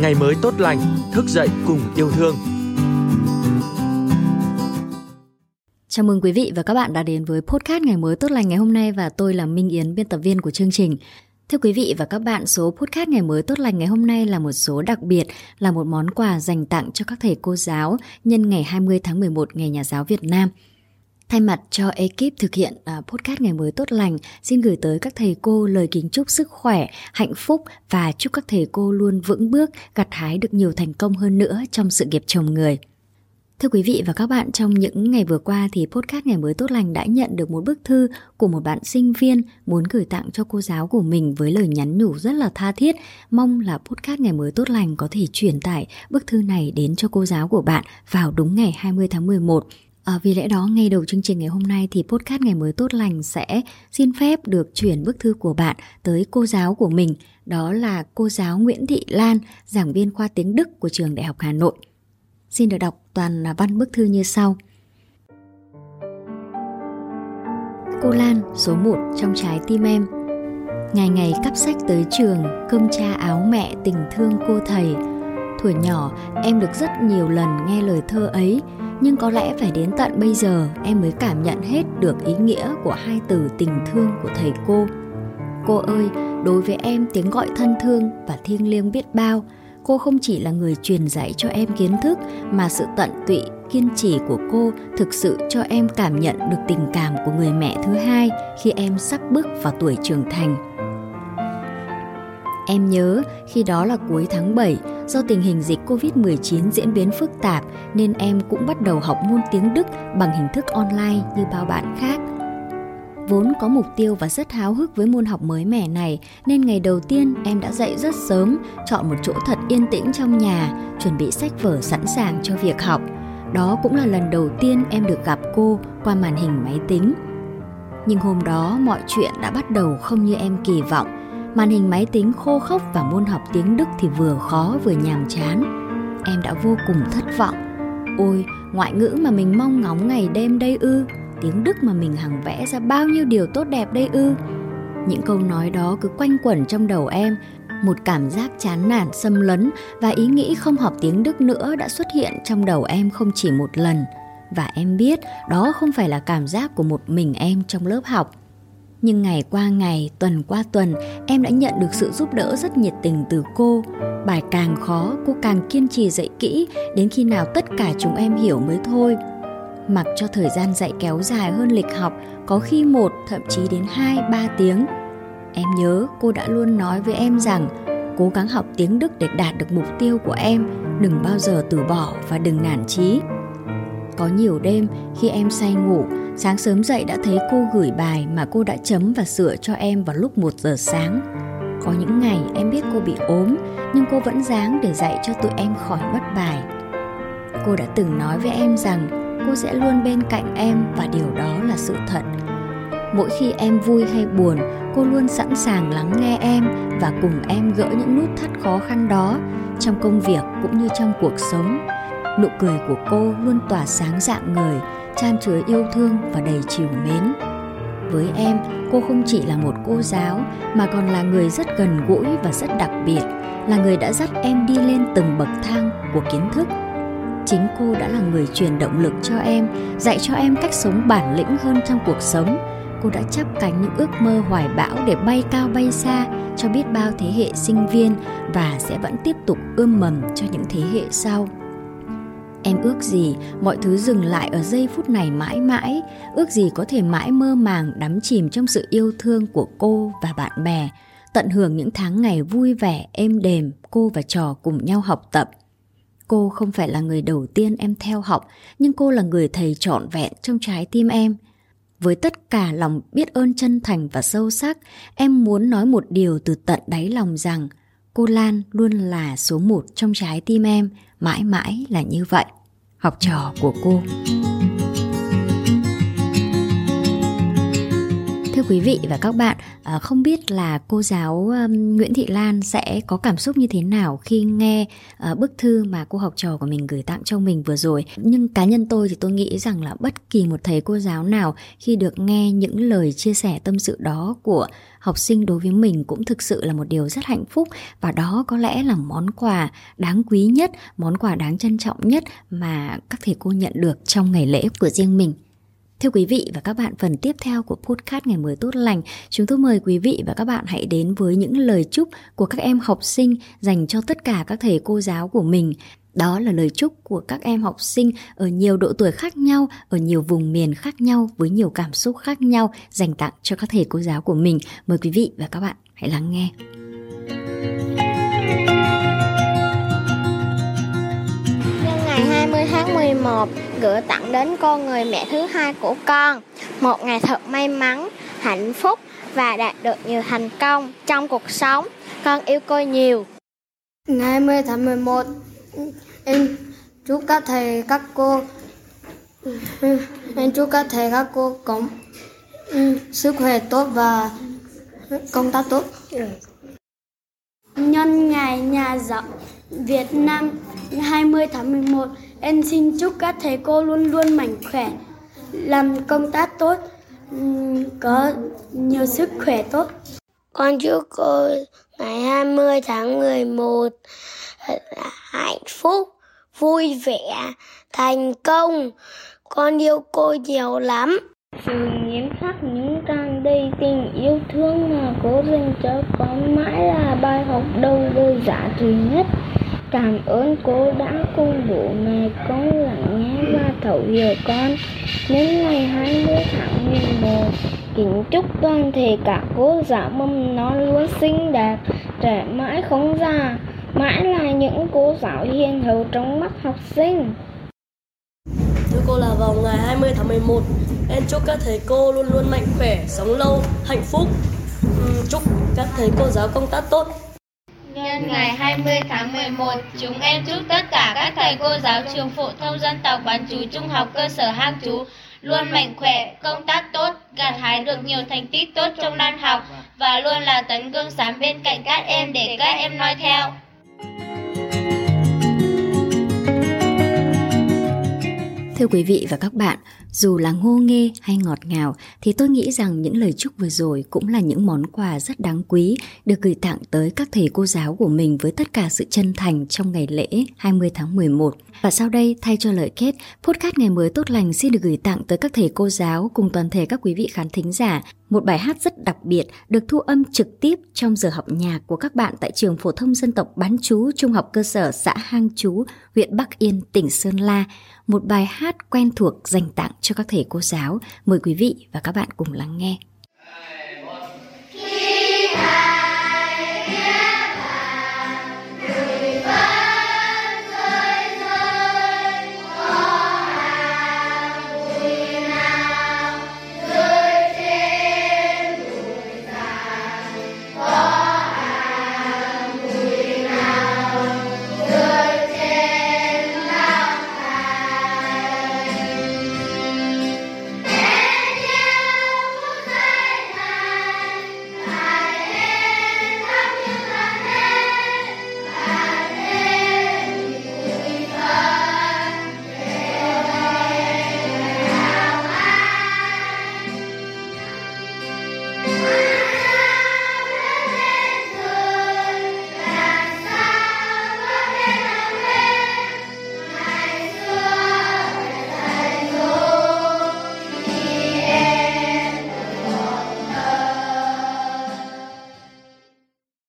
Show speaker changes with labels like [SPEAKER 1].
[SPEAKER 1] ngày mới tốt lành, thức dậy cùng yêu thương.
[SPEAKER 2] Chào mừng quý vị và các bạn đã đến với podcast ngày mới tốt lành ngày hôm nay và tôi là Minh Yến, biên tập viên của chương trình. Thưa quý vị và các bạn, số podcast ngày mới tốt lành ngày hôm nay là một số đặc biệt, là một món quà dành tặng cho các thầy cô giáo nhân ngày 20 tháng 11 ngày nhà giáo Việt Nam. Thay mặt cho ekip thực hiện à, podcast ngày mới tốt lành, xin gửi tới các thầy cô lời kính chúc sức khỏe, hạnh phúc và chúc các thầy cô luôn vững bước, gặt hái được nhiều thành công hơn nữa trong sự nghiệp chồng người. Thưa quý vị và các bạn, trong những ngày vừa qua thì podcast Ngày mới tốt lành đã nhận được một bức thư của một bạn sinh viên muốn gửi tặng cho cô giáo của mình với lời nhắn nhủ rất là tha thiết, mong là podcast Ngày mới tốt lành có thể truyền tải bức thư này đến cho cô giáo của bạn vào đúng ngày 20 tháng 11. À, vì lẽ đó ngay đầu chương trình ngày hôm nay thì podcast ngày mới tốt lành sẽ xin phép được chuyển bức thư của bạn tới cô giáo của mình, đó là cô giáo Nguyễn Thị Lan, giảng viên khoa tiếng Đức của trường Đại học Hà Nội. Xin được đọc toàn văn bức thư như sau. Cô Lan, số 1 trong trái tim em. Ngày ngày cắp sách tới trường, cơm cha áo mẹ, tình thương cô thầy. Thuở nhỏ, em được rất nhiều lần nghe lời thơ ấy, nhưng có lẽ phải đến tận bây giờ em mới cảm nhận hết được ý nghĩa của hai từ tình thương của thầy cô. Cô ơi, đối với em tiếng gọi thân thương và thiêng liêng biết bao, cô không chỉ là người truyền dạy cho em kiến thức mà sự tận tụy kiên trì của cô thực sự cho em cảm nhận được tình cảm của người mẹ thứ hai khi em sắp bước vào tuổi trưởng thành Em nhớ khi đó là cuối tháng 7, do tình hình dịch Covid-19 diễn biến phức tạp nên em cũng bắt đầu học môn tiếng Đức bằng hình thức online như bao bạn khác. Vốn có mục tiêu và rất háo hức với môn học mới mẻ này nên ngày đầu tiên em đã dậy rất sớm, chọn một chỗ thật yên tĩnh trong nhà, chuẩn bị sách vở sẵn sàng cho việc học. Đó cũng là lần đầu tiên em được gặp cô qua màn hình máy tính. Nhưng hôm đó mọi chuyện đã bắt đầu không như em kỳ vọng Màn hình máy tính khô khốc và môn học tiếng Đức thì vừa khó vừa nhàm chán. Em đã vô cùng thất vọng. Ôi, ngoại ngữ mà mình mong ngóng ngày đêm đây ư, tiếng Đức mà mình hằng vẽ ra bao nhiêu điều tốt đẹp đây ư. Những câu nói đó cứ quanh quẩn trong đầu em, một cảm giác chán nản xâm lấn và ý nghĩ không học tiếng Đức nữa đã xuất hiện trong đầu em không chỉ một lần. Và em biết đó không phải là cảm giác của một mình em trong lớp học nhưng ngày qua ngày, tuần qua tuần, em đã nhận được sự giúp đỡ rất nhiệt tình từ cô. Bài càng khó, cô càng kiên trì dạy kỹ đến khi nào tất cả chúng em hiểu mới thôi. Mặc cho thời gian dạy kéo dài hơn lịch học, có khi một, thậm chí đến hai, ba tiếng. Em nhớ cô đã luôn nói với em rằng cố gắng học tiếng Đức để đạt được mục tiêu của em, đừng bao giờ từ bỏ và đừng nản chí. Có nhiều đêm khi em say ngủ, sáng sớm dậy đã thấy cô gửi bài mà cô đã chấm và sửa cho em vào lúc 1 giờ sáng. Có những ngày em biết cô bị ốm, nhưng cô vẫn dáng để dạy cho tụi em khỏi mất bài. Cô đã từng nói với em rằng cô sẽ luôn bên cạnh em và điều đó là sự thật. Mỗi khi em vui hay buồn, cô luôn sẵn sàng lắng nghe em và cùng em gỡ những nút thắt khó khăn đó trong công việc cũng như trong cuộc sống Nụ cười của cô luôn tỏa sáng dạng người, chan chứa yêu thương và đầy chiều mến. Với em, cô không chỉ là một cô giáo mà còn là người rất gần gũi và rất đặc biệt, là người đã dắt em đi lên từng bậc thang của kiến thức. Chính cô đã là người truyền động lực cho em, dạy cho em cách sống bản lĩnh hơn trong cuộc sống. Cô đã chắp cánh những ước mơ hoài bão để bay cao bay xa cho biết bao thế hệ sinh viên và sẽ vẫn tiếp tục ươm mầm cho những thế hệ sau. Em ước gì mọi thứ dừng lại ở giây phút này mãi mãi, ước gì có thể mãi mơ màng đắm chìm trong sự yêu thương của cô và bạn bè, tận hưởng những tháng ngày vui vẻ, êm đềm, cô và trò cùng nhau học tập. Cô không phải là người đầu tiên em theo học, nhưng cô là người thầy trọn vẹn trong trái tim em. Với tất cả lòng biết ơn chân thành và sâu sắc, em muốn nói một điều từ tận đáy lòng rằng cô Lan luôn là số một trong trái tim em, mãi mãi là như vậy học trò của cô. Thưa quý vị và các bạn, à, không biết là cô giáo Nguyễn Thị Lan sẽ có cảm xúc như thế nào khi nghe à, bức thư mà cô học trò của mình gửi tặng cho mình vừa rồi. Nhưng cá nhân tôi thì tôi nghĩ rằng là bất kỳ một thầy cô giáo nào khi được nghe những lời chia sẻ tâm sự đó của học sinh đối với mình cũng thực sự là một điều rất hạnh phúc và đó có lẽ là món quà đáng quý nhất, món quà đáng trân trọng nhất mà các thầy cô nhận được trong ngày lễ của riêng mình. Thưa quý vị và các bạn, phần tiếp theo của podcast Ngày mới tốt lành, chúng tôi mời quý vị và các bạn hãy đến với những lời chúc của các em học sinh dành cho tất cả các thầy cô giáo của mình. Đó là lời chúc của các em học sinh ở nhiều độ tuổi khác nhau, ở nhiều vùng miền khác nhau, với nhiều cảm xúc khác nhau dành tặng cho các thầy cô giáo của mình. Mời quý vị và các bạn hãy lắng nghe.
[SPEAKER 3] 11 gửi tặng đến cô người mẹ thứ hai của con một ngày thật may mắn, hạnh phúc và đạt được nhiều thành công trong cuộc sống. Con yêu cô nhiều.
[SPEAKER 4] Ngày 20 tháng 11 em chúc các thầy các cô em chúc các thầy các cô có sức khỏe tốt và công tác tốt
[SPEAKER 5] nhân ngày nhà giáo Việt Nam 20 tháng 11 em xin chúc các thầy cô luôn luôn mạnh khỏe làm công tác tốt có nhiều sức khỏe tốt
[SPEAKER 6] con chúc cô ngày 20 tháng 11 hạnh phúc, vui vẻ, thành công. Con yêu cô nhiều lắm.
[SPEAKER 7] Sự nghiêm khắc những tràn đầy tình yêu thương mà cô dành cho con mãi là bài học đầu đời giá trị nhất. Cảm ơn cô đã cùng bố mẹ con lắng nghe và thấu hiểu con. Đến ngày 20 tháng 11, kính chúc toàn thể các cô giáo mầm non luôn xinh đẹp, trẻ mãi không già mãi là những cô giáo hiền hậu trong mắt học sinh.
[SPEAKER 8] Thưa cô là vào ngày 20 tháng 11, em chúc các thầy cô luôn luôn mạnh khỏe, sống lâu, hạnh phúc. Chúc các thầy cô giáo công tác tốt.
[SPEAKER 9] Nhân ngày 20 tháng 11, chúng em chúc tất cả các thầy cô giáo trường phổ thông dân tộc bán chú trung học cơ sở Hang Chú luôn mạnh khỏe, công tác tốt, gặt hái được nhiều thành tích tốt trong năm học và luôn là tấm gương sáng bên cạnh các em để các em noi theo.
[SPEAKER 2] Thưa quý vị và các bạn, dù là ngô nghê hay ngọt ngào thì tôi nghĩ rằng những lời chúc vừa rồi cũng là những món quà rất đáng quý được gửi tặng tới các thầy cô giáo của mình với tất cả sự chân thành trong ngày lễ 20 tháng 11. Và sau đây, thay cho lời kết, podcast ngày mới tốt lành xin được gửi tặng tới các thầy cô giáo cùng toàn thể các quý vị khán thính giả một bài hát rất đặc biệt được thu âm trực tiếp trong giờ học nhạc của các bạn tại trường phổ thông dân tộc bán chú trung học cơ sở xã Hang Chú, huyện Bắc Yên, tỉnh Sơn La. Một bài hát quen thuộc dành tặng cho các thầy cô giáo. Mời quý vị và các bạn cùng lắng nghe.